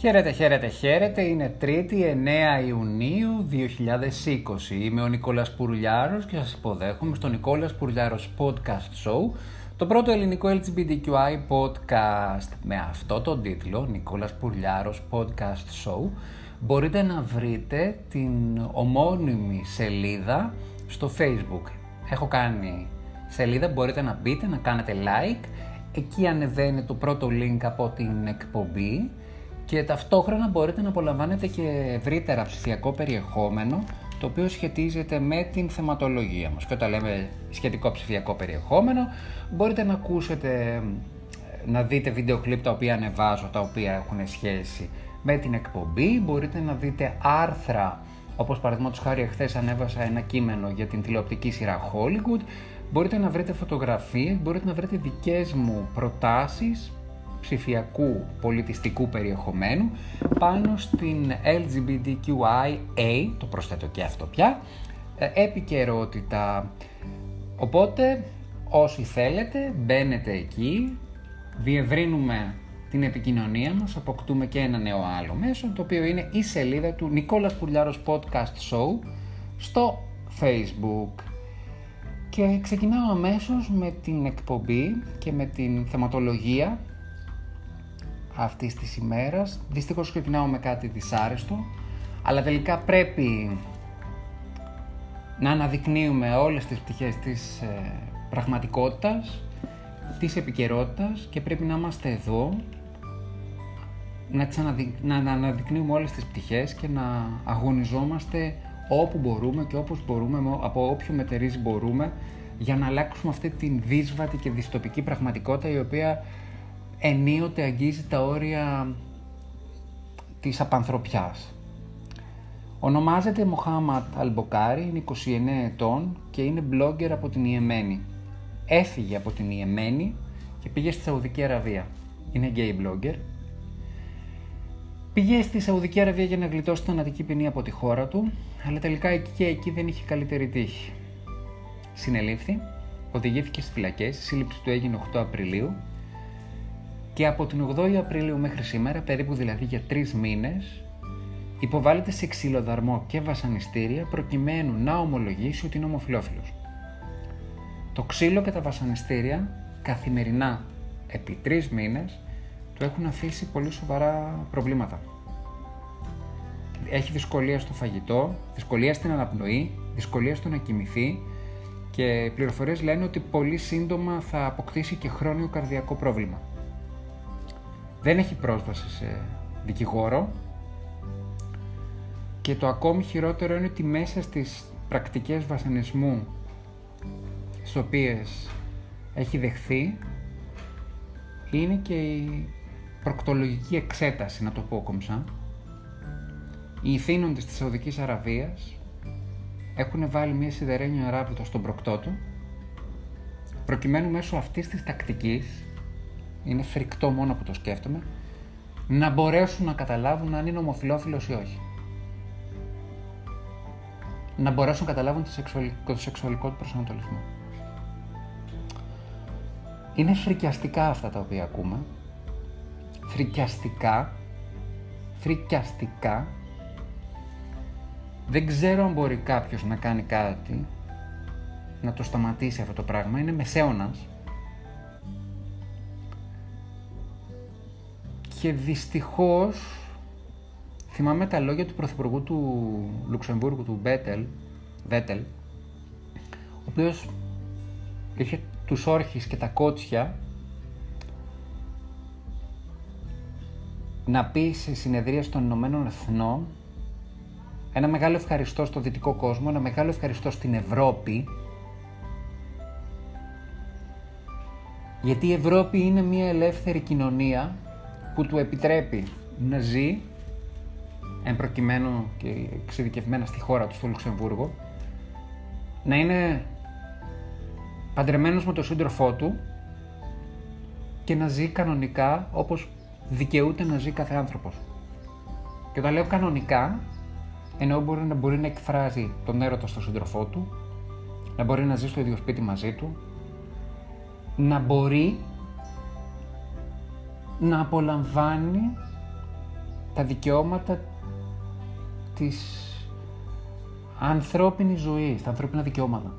Χαίρετε, χαίρετε, χαίρετε. Είναι 3η 9 Ιουνίου 2020. Είμαι ο Νικόλας Πουρλιάρος και σας υποδέχομαι στο Νικόλας Πουρλιάρος Podcast Show, το πρώτο ελληνικό LGBTQI podcast. Με αυτό το τίτλο, Νικόλας Πουρλιάρος Podcast Show, μπορείτε να βρείτε την ομώνυμη σελίδα στο Facebook. Έχω κάνει σελίδα, μπορείτε να μπείτε, να κάνετε like. Εκεί ανεβαίνει το πρώτο link από την εκπομπή και ταυτόχρονα μπορείτε να απολαμβάνετε και ευρύτερα ψηφιακό περιεχόμενο το οποίο σχετίζεται με την θεματολογία μας. Και όταν λέμε σχετικό ψηφιακό περιεχόμενο, μπορείτε να ακούσετε, να δείτε βίντεο κλιπ τα οποία ανεβάζω, τα οποία έχουν σχέση με την εκπομπή, μπορείτε να δείτε άρθρα, όπως παραδείγματος χάρη εχθές ανέβασα ένα κείμενο για την τηλεοπτική σειρά Hollywood, μπορείτε να βρείτε φωτογραφίες, μπορείτε να βρείτε δικές μου προτάσεις, ψηφιακού πολιτιστικού περιεχομένου πάνω στην LGBTQIA, το προσθέτω και αυτό πια, ε, επικαιρότητα. Οπότε όσοι θέλετε μπαίνετε εκεί, διευρύνουμε την επικοινωνία μας, αποκτούμε και ένα νέο άλλο μέσο, το οποίο είναι η σελίδα του Νικόλας Πουλιάρος Podcast Show στο Facebook. Και ξεκινάω αμέσως με την εκπομπή και με την θεματολογία αυτής της ημέρας. Δυστυχώς ξεκινάω με κάτι δυσάρεστο, αλλά τελικά πρέπει να αναδεικνύουμε όλες τις πτυχές της ε, πραγματικότητας, της επικαιρότητας και πρέπει να είμαστε εδώ να, τις να αναδεικνύουμε όλες τις πτυχές και να αγωνιζόμαστε όπου μπορούμε και όπως μπορούμε, από όποιο μετερίζει μπορούμε για να αλλάξουμε αυτή την δύσβατη και δυστοπική πραγματικότητα η οποία ενίοτε αγγίζει τα όρια της απανθρωπιάς. Ονομάζεται Μοχάματ Αλμποκάρη, είναι 29 ετών και είναι blogger από την Ιεμένη. Έφυγε από την Ιεμένη και πήγε στη Σαουδική Αραβία. Είναι gay blogger. Πήγε στη Σαουδική Αραβία για να γλιτώσει θανατική ποινή από τη χώρα του, αλλά τελικά εκεί και εκεί δεν είχε καλύτερη τύχη. Συνελήφθη, οδηγήθηκε στις φυλακές, η σύλληψη του έγινε 8 Απριλίου και από την 8η Απριλίου μέχρι σήμερα, περίπου δηλαδή για τρεις μήνες, υποβάλλεται σε ξυλοδαρμό και βασανιστήρια προκειμένου να ομολογήσει ότι είναι ομοφυλόφιλος. Το ξύλο και τα βασανιστήρια καθημερινά επί τρεις μήνες του έχουν αφήσει πολύ σοβαρά προβλήματα. Έχει δυσκολία στο φαγητό, δυσκολία στην αναπνοή, δυσκολία στο να κοιμηθεί και πληροφορίες λένε ότι πολύ σύντομα θα αποκτήσει και χρόνιο καρδιακό πρόβλημα δεν έχει πρόσβαση σε δικηγόρο και το ακόμη χειρότερο είναι ότι μέσα στις πρακτικές βασανισμού στις οποίες έχει δεχθεί είναι και η προκτολογική εξέταση, να το πω κομψά. Οι ηθήνοντες της Σαουδικής Αραβίας έχουν βάλει μια σιδερένιο αράπλουτο στον προκτό του προκειμένου μέσω αυτής της τακτικής είναι φρικτό μόνο που το σκέφτομαι, να μπορέσουν να καταλάβουν αν είναι ομοφιλόφιλος ή όχι. Να μπορέσουν να καταλάβουν το σεξουαλικό, το σεξουαλικό του προσανατολισμό. Είναι φρικιαστικά αυτά τα οποία ακούμε. Φρικιαστικά. Φρικιαστικά. Δεν ξέρω αν μπορεί κάποιος να κάνει κάτι να το σταματήσει αυτό το πράγμα. Είναι μεσαίωνας Και δυστυχώς θυμάμαι τα λόγια του πρωθυπουργού του Λουξεμβούργου, του Μπέτελ, Βέτελ, ο οποίος είχε τους όρχες και τα κότσια να πει σε συνεδρία των Ηνωμένων Εθνών ένα μεγάλο ευχαριστώ στο δυτικό κόσμο, ένα μεγάλο ευχαριστώ στην Ευρώπη γιατί η Ευρώπη είναι μια ελεύθερη κοινωνία που του επιτρέπει να ζει εν προκειμένου και εξειδικευμένα στη χώρα του, στο Λουξεμβούργο, να είναι παντρεμένος με τον σύντροφό του και να ζει κανονικά όπως δικαιούται να ζει κάθε άνθρωπος. Και όταν λέω κανονικά, ενώ μπορεί να, μπορεί να εκφράζει τον έρωτα στον σύντροφό του, να μπορεί να ζει στο ίδιο σπίτι μαζί του, να μπορεί να απολαμβάνει τα δικαιώματα της ανθρώπινης ζωής, τα ανθρώπινα δικαιώματα.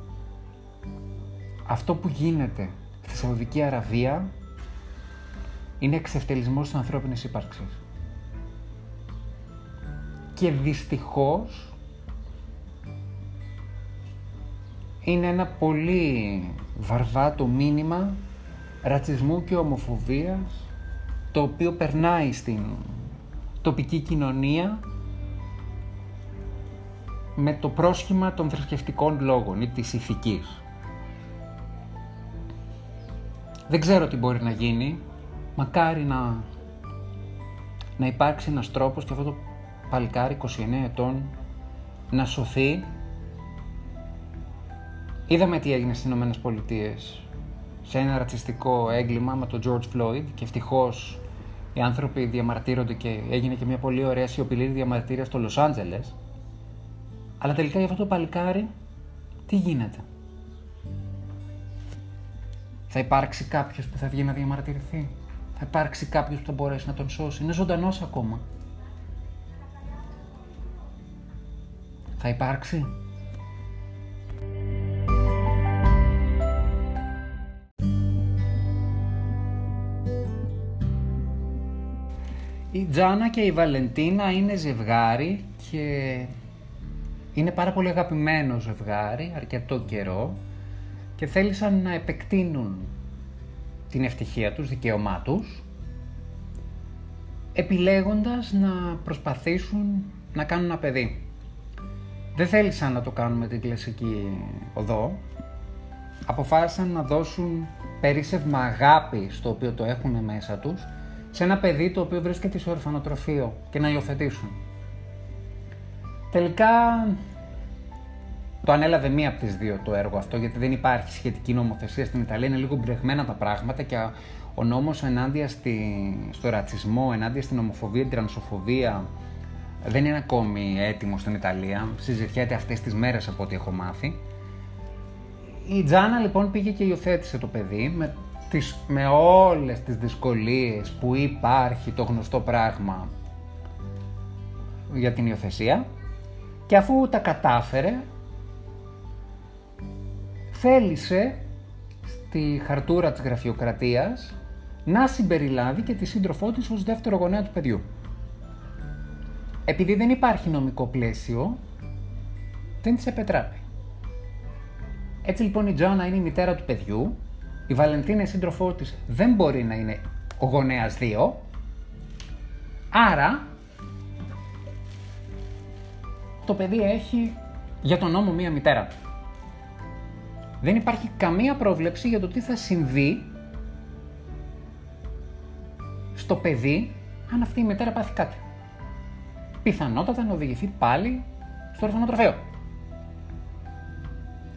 Αυτό που γίνεται στη Σαουδική Αραβία είναι εξευτελισμός της ανθρώπινης ύπαρξης. Και δυστυχώς είναι ένα πολύ βαρβάτο μήνυμα ρατσισμού και ομοφοβίας το οποίο περνάει στην τοπική κοινωνία με το πρόσχημα των θρησκευτικών λόγων ή της ηθικής. Δεν ξέρω τι μπορεί να γίνει. Μακάρι να, να υπάρξει ένας τρόπος και αυτό το παλικάρι 29 ετών να σωθεί. Είδαμε τι έγινε στις Ηνωμένες Πολιτείες σε ένα ρατσιστικό έγκλημα με τον George Floyd και ευτυχώς οι άνθρωποι διαμαρτύρονται και έγινε και μια πολύ ωραία σιωπηλή διαμαρτυρία στο Λος Άντζελες. Αλλά τελικά για αυτό το παλικάρι τι γίνεται; Θα υπάρξει κάποιος που θα βγει να διαμαρτυρηθεί; Θα υπάρξει κάποιος που θα μπορέσει να τον σώσει; Είναι ζωντανός ακόμα. Θα υπάρξει; Τζάνα και η Βαλεντίνα είναι ζευγάρι και είναι πάρα πολύ αγαπημένο ζευγάρι αρκετό καιρό και θέλησαν να επεκτείνουν την ευτυχία τους, δικαίωμά τους, επιλέγοντας να προσπαθήσουν να κάνουν ένα παιδί. Δεν θέλησαν να το κάνουν με την κλασική οδό, αποφάσισαν να δώσουν περίσσευμα αγάπη στο οποίο το έχουν μέσα τους σε ένα παιδί το οποίο βρίσκεται σε ορφανοτροφείο και να υιοθετήσουν. Τελικά το ανέλαβε μία από τις δύο το έργο αυτό γιατί δεν υπάρχει σχετική νομοθεσία στην Ιταλία, είναι λίγο μπλεγμένα τα πράγματα και ο νόμος ενάντια στη, στο ρατσισμό, ενάντια στην ομοφοβία, την τρανσοφοβία δεν είναι ακόμη έτοιμο στην Ιταλία, συζητιέται αυτές τις μέρες από ό,τι έχω μάθει. Η Τζάνα λοιπόν πήγε και υιοθέτησε το παιδί με τις, με όλες τις δυσκολίες που υπάρχει το γνωστό πράγμα για την υιοθεσία και αφού τα κατάφερε θέλησε στη χαρτούρα της γραφειοκρατίας να συμπεριλάβει και τη σύντροφό της ως δεύτερο γονέα του παιδιού. Επειδή δεν υπάρχει νομικό πλαίσιο, δεν της επετράπει. Έτσι λοιπόν η Τζόνα είναι η μητέρα του παιδιού η Βαλεντίνα, η σύντροφό της, δεν μπορεί να είναι ο γονέας 2. Άρα, το παιδί έχει για τον νόμο μία μητέρα. Δεν υπάρχει καμία πρόβλεψη για το τι θα συμβεί στο παιδί αν αυτή η μητέρα πάθει κάτι. Πιθανότατα να οδηγηθεί πάλι στο ορφανοτροφείο.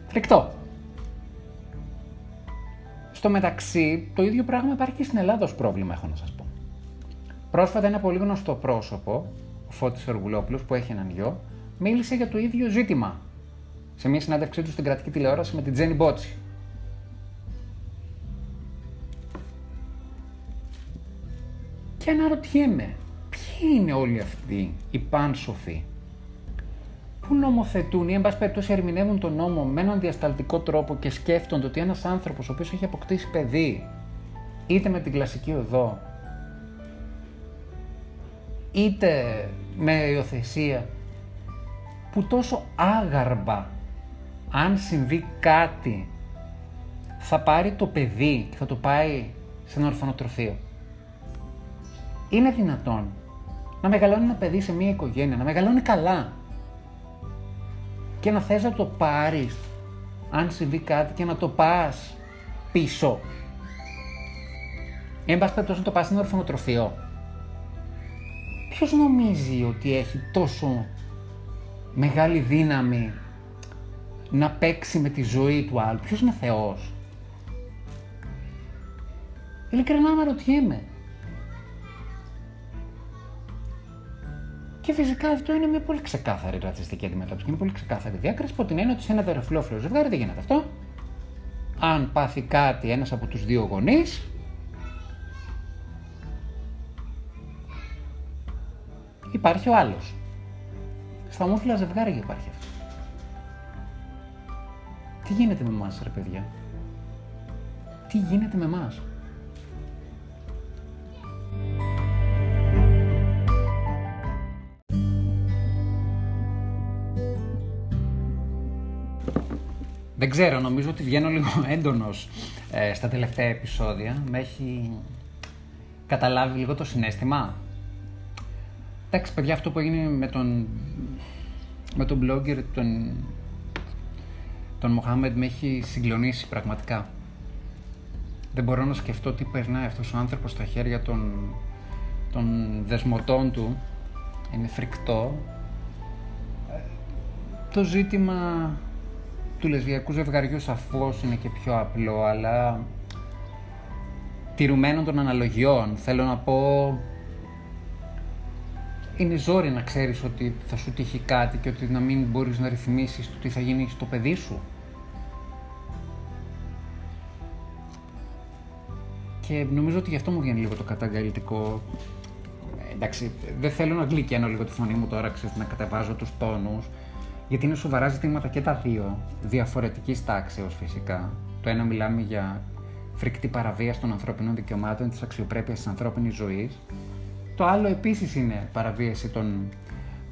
Φρικτό. Στο μεταξύ, το ίδιο πράγμα υπάρχει και στην Ελλάδα ως πρόβλημα, έχω να σας πω. Πρόσφατα ένα πολύ γνωστό πρόσωπο, ο Φώτης Οργουλόπουλος, που έχει έναν γιο, μίλησε για το ίδιο ζήτημα σε μια συνάντησή του στην κρατική τηλεόραση με την Τζένι Μπότσι. Και αναρωτιέμαι, ποιοι είναι όλοι αυτοί οι πάνσοφοι που νομοθετούν ή εν πάση περιπτώσει ερμηνεύουν τον νόμο με έναν διασταλτικό τρόπο και σκέφτονται ότι ένας άνθρωπος ο οποίος έχει αποκτήσει παιδί είτε με την κλασική οδό είτε με υιοθεσία που τόσο άγαρμπα αν συμβεί κάτι θα πάρει το παιδί και θα το πάει σε ένα ορφανοτροφείο. Είναι δυνατόν να μεγαλώνει ένα παιδί σε μια οικογένεια, να μεγαλώνει καλά, και να θες να το πάρεις αν συμβεί κάτι και να το πας πίσω. Εν πάση περιπτώσει να το πας στην ορφανοτροφείο. Ποιος νομίζει ότι έχει τόσο μεγάλη δύναμη να παίξει με τη ζωή του άλλου; Ποιος είναι Θεός; Ειλικρινά αναρωτιέμαι. Και φυσικά αυτό είναι μια πολύ ξεκάθαρη ρατσιστική αντιμετώπιση. Είναι πολύ ξεκάθαρη διάκριση που την έννοια ότι σε ένα δεροφιλόφιλο ζευγάρι δεν γίνεται αυτό. Αν πάθει κάτι ένας από τους δύο γονείς, υπάρχει ο άλλος. Στα ομόφυλα ζευγάρια υπάρχει αυτό. Τι γίνεται με εμάς ρε παιδιά; Τι γίνεται με εμάς; Δεν ξέρω, νομίζω ότι βγαίνω λίγο έντονος ε, στα τελευταία επεισόδια. Με έχει καταλάβει λίγο το συνέστημα. Εντάξει, παιδιά, αυτό που έγινε με τον, με τον blogger, τον, τον Μοχάμεντ, με έχει συγκλονίσει πραγματικά. Δεν μπορώ να σκεφτώ τι περνάει αυτός ο άνθρωπος στα χέρια των, των δεσμοτών του. Είναι φρικτό. Ε, το ζήτημα του λεσβιακού ζευγαριού σαφώς είναι και πιο απλό, αλλά τηρουμένων των αναλογιών. Θέλω να πω, είναι ζόρι να ξέρεις ότι θα σου τύχει κάτι και ότι να μην μπορείς να ρυθμίσεις το τι θα γίνει στο παιδί σου. Και νομίζω ότι γι' αυτό μου βγαίνει λίγο το καταγκαλιτικό. Ε, εντάξει, δεν θέλω να γλυκένω λίγο τη φωνή μου τώρα, ξέρεις, να κατεβάζω τους τόνους, γιατί είναι σοβαρά ζητήματα και τα δύο, διαφορετικής τάξεως φυσικά. Το ένα μιλάμε για φρικτή παραβίαση των ανθρώπινων δικαιωμάτων, της αξιοπρέπειας της ανθρώπινης ζωής. Το άλλο επίσης είναι παραβίαση των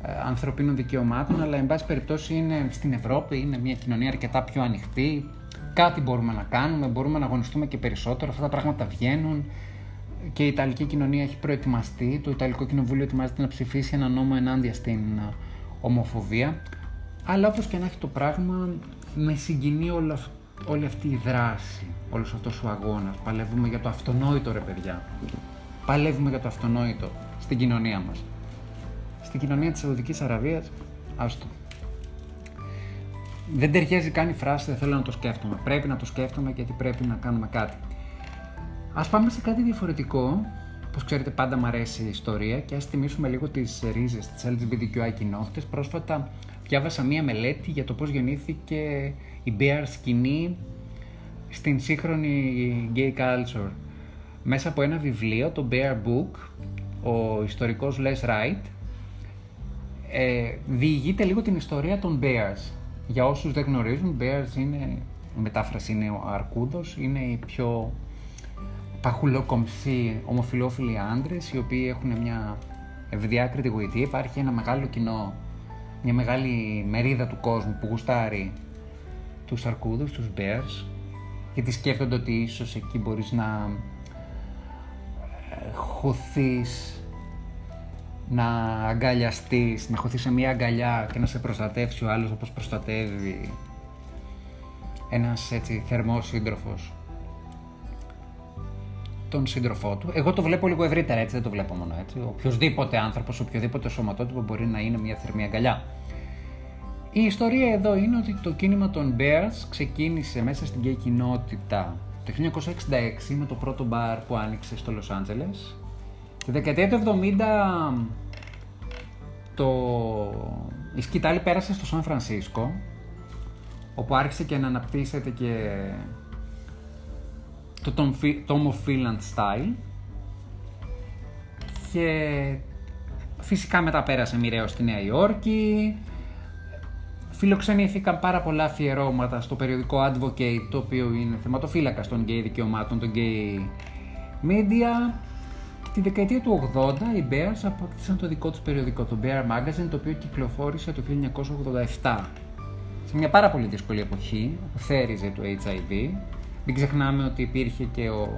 ε, ανθρωπίνων δικαιωμάτων, αλλά εν πάση περιπτώσει είναι στην Ευρώπη, είναι μια κοινωνία αρκετά πιο ανοιχτή, κάτι μπορούμε να κάνουμε, μπορούμε να αγωνιστούμε και περισσότερο, αυτά τα πράγματα βγαίνουν και η Ιταλική κοινωνία έχει προετοιμαστεί, το Ιταλικό Κοινοβούλιο ετοιμάζεται να ψηφίσει ένα νόμο ενάντια στην ε, ομοφοβία. Αλλά όπως και να έχει το πράγμα, με συγκινεί όλο, όλη αυτή η δράση, όλος αυτός ο αγώνας. Παλεύουμε για το αυτονόητο ρε παιδιά. Παλεύουμε για το αυτονόητο στην κοινωνία μας. Στην κοινωνία της Σαουδικής Αραβίας, άστο. Δεν ταιριάζει καν η φράση, δεν θέλω να το σκέφτομαι. Πρέπει να το σκέφτομαι γιατί πρέπει να κάνουμε κάτι. Ας πάμε σε κάτι διαφορετικό. Όπως ξέρετε πάντα μου αρέσει η ιστορία και ας θυμίσουμε λίγο τις ρίζες της LGBTQI κοινότητας. Πρόσφατα διάβασα μία μελέτη για το πώς γεννήθηκε η bear σκηνή στην σύγχρονη gay culture. Μέσα από ένα βιβλίο, το Bear Book, ο ιστορικός Les Wright ε, διηγείται λίγο την ιστορία των bears. Για όσους δεν γνωρίζουν, bears είναι, η μετάφραση είναι ο αρκούδος, είναι οι πιο παχουλοκομψοί ομοφιλόφιλοι άντρες, οι οποίοι έχουν μια ευδιάκριτη γοητεία. Υπάρχει ένα μεγάλο κοινό μια μεγάλη μερίδα του κόσμου που γουστάρει τους αρκούδους, τους bears, γιατί σκέφτονται ότι ίσως εκεί μπορείς να ε, χωθείς, να αγκαλιαστείς, να χωθείς σε μια αγκαλιά και να σε προστατεύσει ο άλλος όπως προστατεύει ένας έτσι θερμός σύντροφος τον σύντροφό του. Εγώ το βλέπω λίγο ευρύτερα έτσι, δεν το βλέπω μόνο έτσι. Οποιοδήποτε άνθρωπος, οποιοδήποτε σωματότυπο μπορεί να είναι μια θερμή αγκαλιά. Η ιστορία εδώ είναι ότι το κίνημα των Bears ξεκίνησε μέσα στην γκέι κοινότητα το 1966 με το πρώτο μπαρ που άνοιξε στο Λος Άντζελες. Τη δεκαετία του 70 το... η σκητάλη πέρασε στο Σαν Φρανσίσκο όπου άρχισε και να αναπτύσσεται και το Tom of Finland Style. Και φυσικά μετά πέρασε μοιραίο στη Νέα Υόρκη. Φιλοξενήθηκαν πάρα πολλά αφιερώματα στο περιοδικό Advocate το οποίο είναι θεματοφύλακα των gay δικαιωμάτων, των gay media. Τη δεκαετία του 80 οι Bears απόκτησαν το δικό τους περιοδικό, το Bear Magazine, το οποίο κυκλοφόρησε το 1987. Σε μια πάρα πολύ δύσκολη εποχή, που θέριζε το HIV, μην ξεχνάμε ότι υπήρχε και ο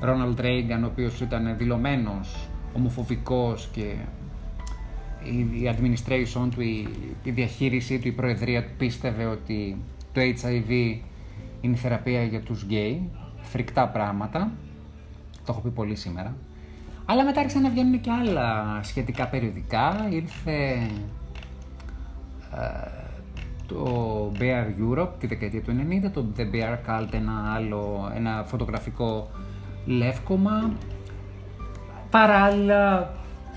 Ρόναλντ Ρέιγκαν, ο οποίος ήταν δηλωμένος, ομοφοβικός και η administration του, η, διαχείρισή του, η προεδρία του πίστευε ότι το HIV είναι θεραπεία για τους γκέι, φρικτά πράγματα, το έχω πει πολύ σήμερα. Αλλά μετά άρχισαν να βγαίνουν και άλλα σχετικά περιοδικά, ήρθε ε, το Bear Europe τη δεκαετία του 90, το The Bear Cult ένα άλλο, ένα φωτογραφικό λεύκομα. Παράλληλα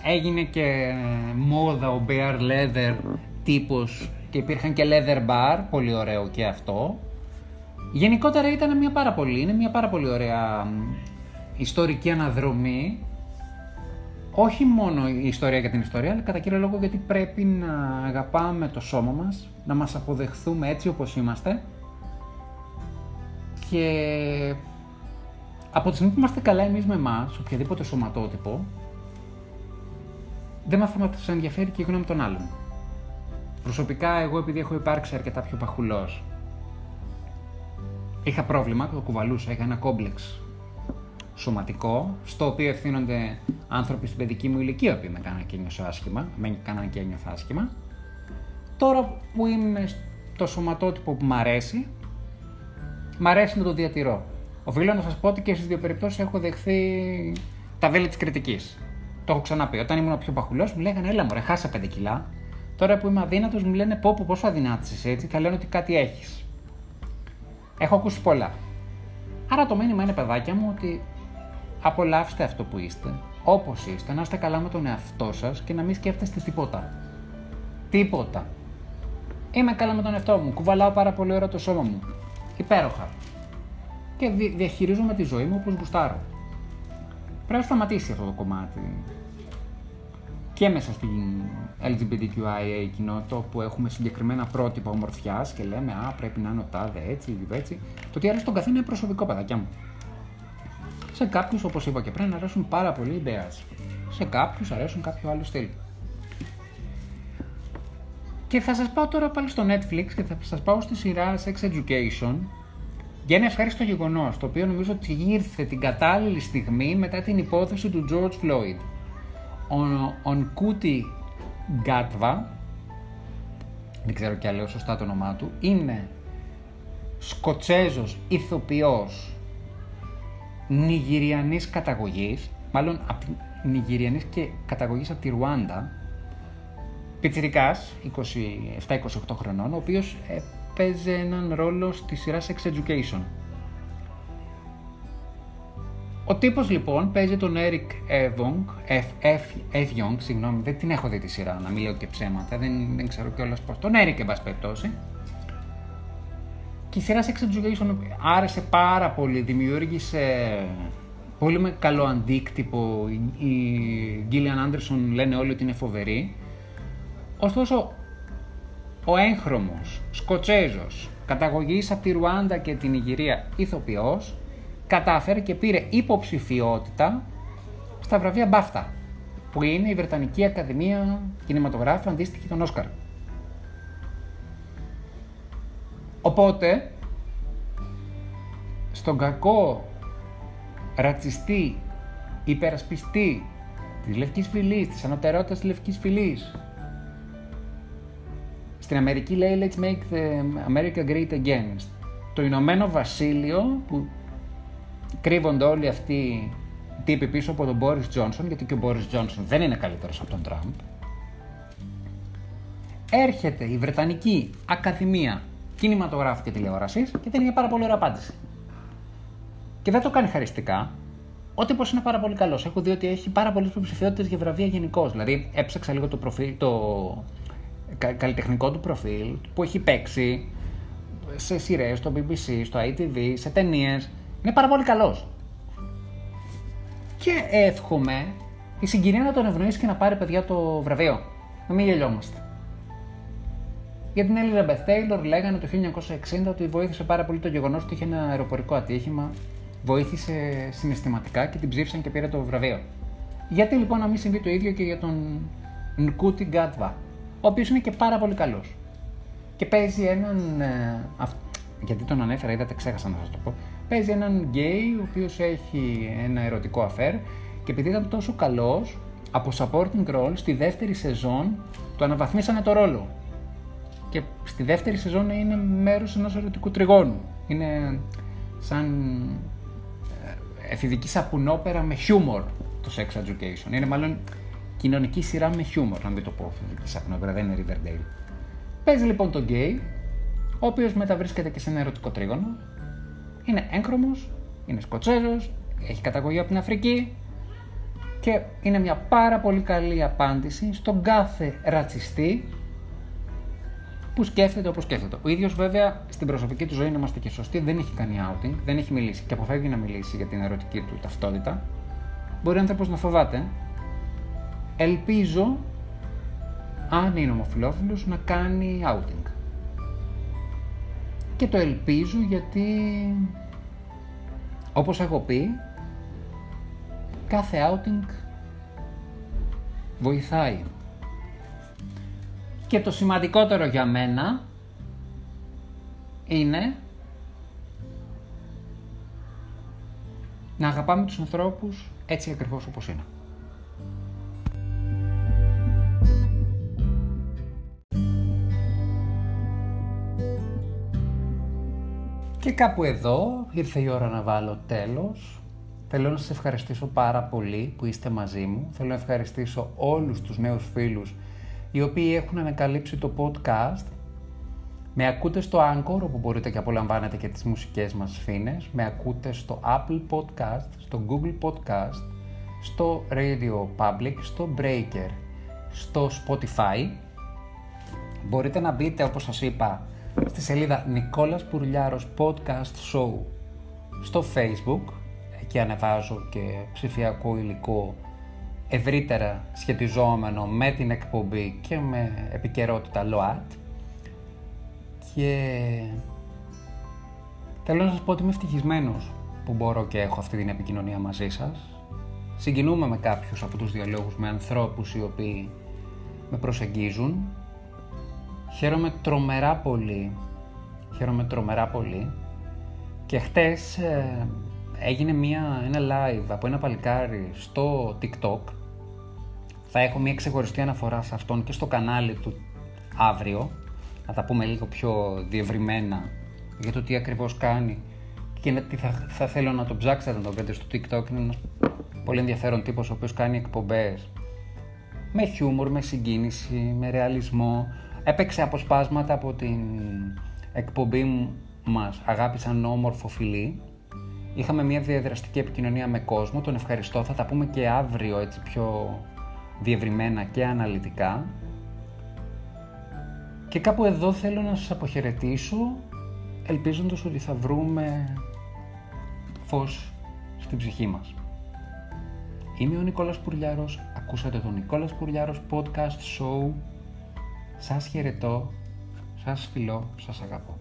έγινε και μόδα ο Bear Leather τύπος και υπήρχαν και Leather Bar, πολύ ωραίο και αυτό. Γενικότερα ήταν μια πάρα πολύ, είναι μια πάρα πολύ ωραία ιστορική αναδρομή όχι μόνο η ιστορία για την ιστορία, αλλά κατά κύριο λόγο γιατί πρέπει να αγαπάμε το σώμα μας, να μας αποδεχθούμε έτσι όπως είμαστε και από τη στιγμή που είμαστε καλά εμείς με εμάς, οποιαδήποτε σωματότυπο, δεν μας θα ενδιαφέρει και η γνώμη των άλλων. Προσωπικά, εγώ επειδή έχω υπάρξει αρκετά πιο παχουλός, είχα πρόβλημα, το κουβαλούσα, είχα ένα κόμπλεξ σωματικό, στο οποίο ευθύνονται άνθρωποι στην παιδική μου ηλικία που με κάνανε και νιώσα άσχημα, με κάνανε και ένιωθα άσχημα. Τώρα που είμαι στο σωματότυπο που μου αρέσει, μ' αρέσει να το διατηρώ. Οφείλω να σας πω ότι και στις δύο περιπτώσεις έχω δεχθεί τα βέλη της κριτικής. Το έχω ξαναπεί. Όταν ήμουν πιο παχουλός, μου λέγανε Έλα, μωρέ, χάσα 5 κιλά. Τώρα που είμαι αδύνατος, μου λένε Πω, πω πόσο αδυνάτησε έτσι, θα λένε ότι κάτι έχεις. Έχω ακούσει πολλά. Άρα το μήνυμα είναι, παιδάκια μου, ότι απολαύστε αυτό που είστε, όπως είστε, να είστε καλά με τον εαυτό σας και να μην σκέφτεστε τίποτα. Τίποτα. Είμαι καλά με τον εαυτό μου, κουβαλάω πάρα πολύ ώρα το σώμα μου. Υπέροχα. Και διαχειρίζομαι τη ζωή μου όπως γουστάρω. Πρέπει να σταματήσει αυτό το κομμάτι. Και μέσα στην LGBTQIA κοινότητα που έχουμε συγκεκριμένα πρότυπα ομορφιάς και λέμε Α, πρέπει να είναι ο τάδε έτσι, έτσι. Το τι αρέσει τον καθένα είναι προσωπικό, παιδάκια μου. Σε κάποιους, όπως είπα και πριν, αρέσουν πάρα πολύ οι Σε κάποιους αρέσουν κάποιο άλλο στυλ. Και θα σας πάω τώρα πάλι στο Netflix και θα σας πάω στη σειρά Sex Education για ένα ευχάριστο γεγονός, το οποίο νομίζω ότι ήρθε την κατάλληλη στιγμή μετά την υπόθεση του George Floyd. Ο Νκούτι Γκάτβα, δεν ξέρω κι αν λέω σωστά το όνομά του, είναι Σκοτσέζος ηθοποιός Νιγηριανής καταγωγής, μάλλον από Νιγηριανής και καταγωγής από τη Ρουάντα, πιτσιρικάς, 27-28 χρονών, ο οποίος παίζει έναν ρόλο στη σειρά Sex Education. Ο τύπος λοιπόν παίζει τον Eric Evong, F, F, F Young, συγγνώμη, δεν την έχω δει τη σειρά, να μην λέω και ψέματα, δεν, δεν ξέρω κιόλας πώς. Τον Eric, εν πάση περιπτώσει. Και η σειρά Sex Education άρεσε πάρα πολύ, δημιούργησε πολύ με καλό αντίκτυπο. Η Gillian Anderson λένε όλοι ότι είναι φοβερή. Ωστόσο, ο έγχρωμος, Σκοτσέζος, καταγωγής από τη Ρουάντα και την Ιγυρία ηθοποιός, κατάφερε και πήρε υποψηφιότητα στα βραβεία Μπάφτα, που είναι η Βρετανική Ακαδημία Κινηματογράφου αντίστοιχη των Όσκαρ. Οπότε, στον κακό ρατσιστή, υπερασπιστή της Λευκής Φυλής, της ανωτερότητας της Λευκής Φυλής, στην Αμερική λέει Let's make the America great again. Το Ηνωμένο Βασίλειο που κρύβονται όλοι αυτοί οι τύποι πίσω από τον Μπόρις Τζόνσον, γιατί και ο Μπόρις Τζόνσον δεν είναι καλύτερος από τον Τραμπ, έρχεται η Βρετανική Ακαδημία Κινηματογράφου και Τηλεόρασης και δεν είναι πάρα πολύ ωραία απάντηση. Και δεν το κάνει χαριστικά. Ο τύπο είναι πάρα πολύ καλός. Έχω δει ότι έχει πάρα πολλές υποψηφιότητες για βραβεία γενικώς. Δηλαδή, έψαξα λίγο το, προφίλ, το καλλιτεχνικό του προφίλ που έχει παίξει σε σειρές, στο BBC, στο ITV, σε ταινίες. Είναι πάρα πολύ καλός. Και εύχομαι η συγκυρία να τον ευνοήσει και να πάρει παιδιά το βραβείο. Να μην γελιόμαστε. Για την Elizabeth Taylor λέγανε το 1960 ότι βοήθησε πάρα πολύ το γεγονός ότι είχε ένα αεροπορικό ατύχημα. Βοήθησε συναισθηματικά και την ψήφισαν και πήρε το βραβείο. Γιατί λοιπόν να μην συμβεί το ίδιο και για τον Νκούτι Γκάτβα, ο οποίος είναι και πάρα πολύ καλός. Και παίζει έναν. Ε, γιατί τον ανέφερα, είδατε, ξέχασα να σας το πω. Παίζει έναν γκέι, ο οποίος έχει ένα ερωτικό affair και επειδή ήταν τόσο καλός, από supporting role στη δεύτερη σεζόν το αναβαθμίσανε το ρόλο. Και στη δεύτερη σεζόν είναι μέρος ενός ερωτικού τριγώνου. Είναι σαν ε, εφηβική σαπουνόπερα με χιούμορ το Sex Education. Είναι μάλλον κοινωνική σειρά με χιούμορ, να μην το πω σαπουνόπερα, δεν είναι Riverdale. Παίζει λοιπόν τον γκέι, ο οποίος μεταβρίσκεται και σε ένα ερωτικό τρίγωνο. Είναι έγχρωμο, είναι Σκοτσέζος, έχει καταγωγή από την Αφρική και είναι μια πάρα πολύ καλή απάντηση στον κάθε ρατσιστή που σκέφτεται όπως σκέφτεται. Ο ίδιος, βέβαια, στην προσωπική του ζωή, να είμαστε και σωστοί, δεν έχει κάνει outing, δεν έχει μιλήσει και αποφεύγει να μιλήσει για την ερωτική του ταυτότητα. Μπορεί ο άνθρωπος να φοβάται, ελπίζω, αν είναι ομοφιλόφιλος, να κάνει outing. Και το ελπίζω γιατί, όπως έχω πει, κάθε outing βοηθάει. Και το σημαντικότερο για μένα είναι να αγαπάμε τους ανθρώπους έτσι ακριβώς όπως είναι. Και κάπου εδώ ήρθε η ώρα να βάλω τέλος. Θέλω να σας ευχαριστήσω πάρα πολύ που είστε μαζί μου. Θέλω να ευχαριστήσω όλους τους νέους φίλους οι οποίοι έχουν ανακαλύψει το podcast. Με ακούτε στο Anchor, όπου μπορείτε και απολαμβάνετε και τις μουσικές μας φίνες. Με ακούτε στο Apple Podcast, στο Google Podcast, στο Radio Public, στο Breaker, στο Spotify. Μπορείτε να μπείτε, όπως σας είπα, στη σελίδα Νικόλας Πουρλιάρος Podcast Show στο Facebook. Εκεί ανεβάζω και ψηφιακό υλικό ευρύτερα σχετιζόμενο με την εκπομπή και με επικαιρότητα ΛΟΑΤ. Και θέλω να σας πω ότι είμαι ευτυχισμένος που μπορώ και έχω αυτή την επικοινωνία μαζί σας. Συγκινούμε με κάποιους από τους διαλόγους με ανθρώπους οι οποίοι με προσεγγίζουν. Χαίρομαι τρομερά πολύ. Χαίρομαι τρομερά πολύ. Και χτες ε, έγινε μια, ένα live από ένα παλικάρι στο TikTok θα έχω μια ξεχωριστή αναφορά σε αυτόν και στο κανάλι του αύριο. Να τα πούμε λίγο πιο διευρυμένα για το τι ακριβώς κάνει και τι θα, θα θέλω να το ψάξετε να το βρείτε στο TikTok. Είναι ένας πολύ ενδιαφέρον τύπος ο οποίος κάνει εκπομπές με χιούμορ, με συγκίνηση, με ρεαλισμό. Έπαιξε αποσπάσματα από την εκπομπή μας «Αγάπησαν όμορφο φιλί». Είχαμε μια διαδραστική επικοινωνία με κόσμο, τον ευχαριστώ, θα τα πούμε και αύριο έτσι πιο διευρυμένα και αναλυτικά. Και κάπου εδώ θέλω να σας αποχαιρετήσω, ελπίζοντας ότι θα βρούμε φως στην ψυχή μας. Είμαι ο Νικόλας Πουρλιάρος, ακούσατε τον Νικόλας Πουρλιάρος podcast show. Σας χαιρετώ, σας φιλώ, σας αγαπώ.